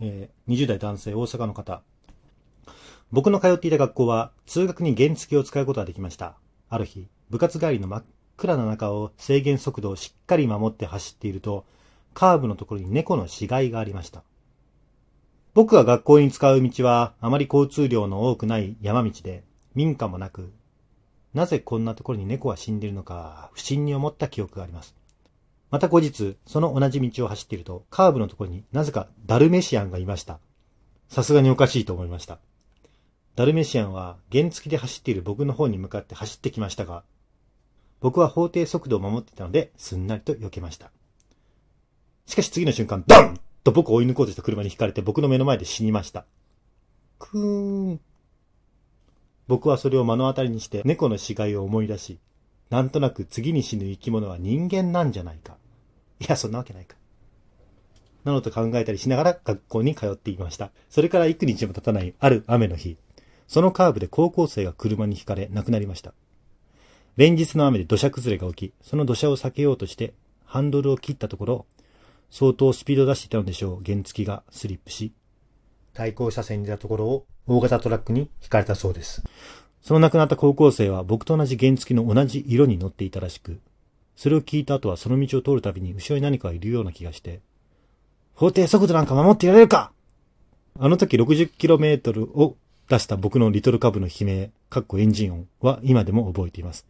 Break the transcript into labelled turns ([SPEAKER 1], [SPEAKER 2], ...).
[SPEAKER 1] え20代男性大阪の方。僕の通っていた学校は通学に原付を使うことができました。ある日、部活帰りの真っ暗な中を制限速度をしっかり守って走っていると、カーブのところに猫の死骸がありました。僕が学校に使う道はあまり交通量の多くない山道で、民家もなく、なぜこんなところに猫は死んでいるのか不審に思った記憶があります。また後日、その同じ道を走っていると、カーブのところになぜかダルメシアンがいました。さすがにおかしいと思いました。ダルメシアンは原付で走っている僕の方に向かって走ってきましたが、僕は法定速度を守っていたので、すんなりと避けました。しかし次の瞬間、ドンと僕を追い抜こうとした車にひかれて僕の目の前で死にました。くーん。僕はそれを目の当たりにして猫の死骸を思い出し、なんとなく次に死ぬ生き物は人間なんじゃないか。いや、そんなわけないか。なのと考えたりしながら学校に通っていました。それから幾日も経たないある雨の日、そのカーブで高校生が車にひかれ亡くなりました。連日の雨で土砂崩れが起き、その土砂を避けようとしてハンドルを切ったところ、相当スピードを出していたのでしょう。原付がスリップし、対向車線に出たところを大型トラックに引かれたそうです。その亡くなった高校生は僕と同じ原付の同じ色に乗っていたらしく、それを聞いた後はその道を通るたびに後ろに何かがいるような気がして、法定速度なんか守ってやれるかあの時 60km を出した僕のリトルカブの悲鳴、かっこエンジン音は今でも覚えています。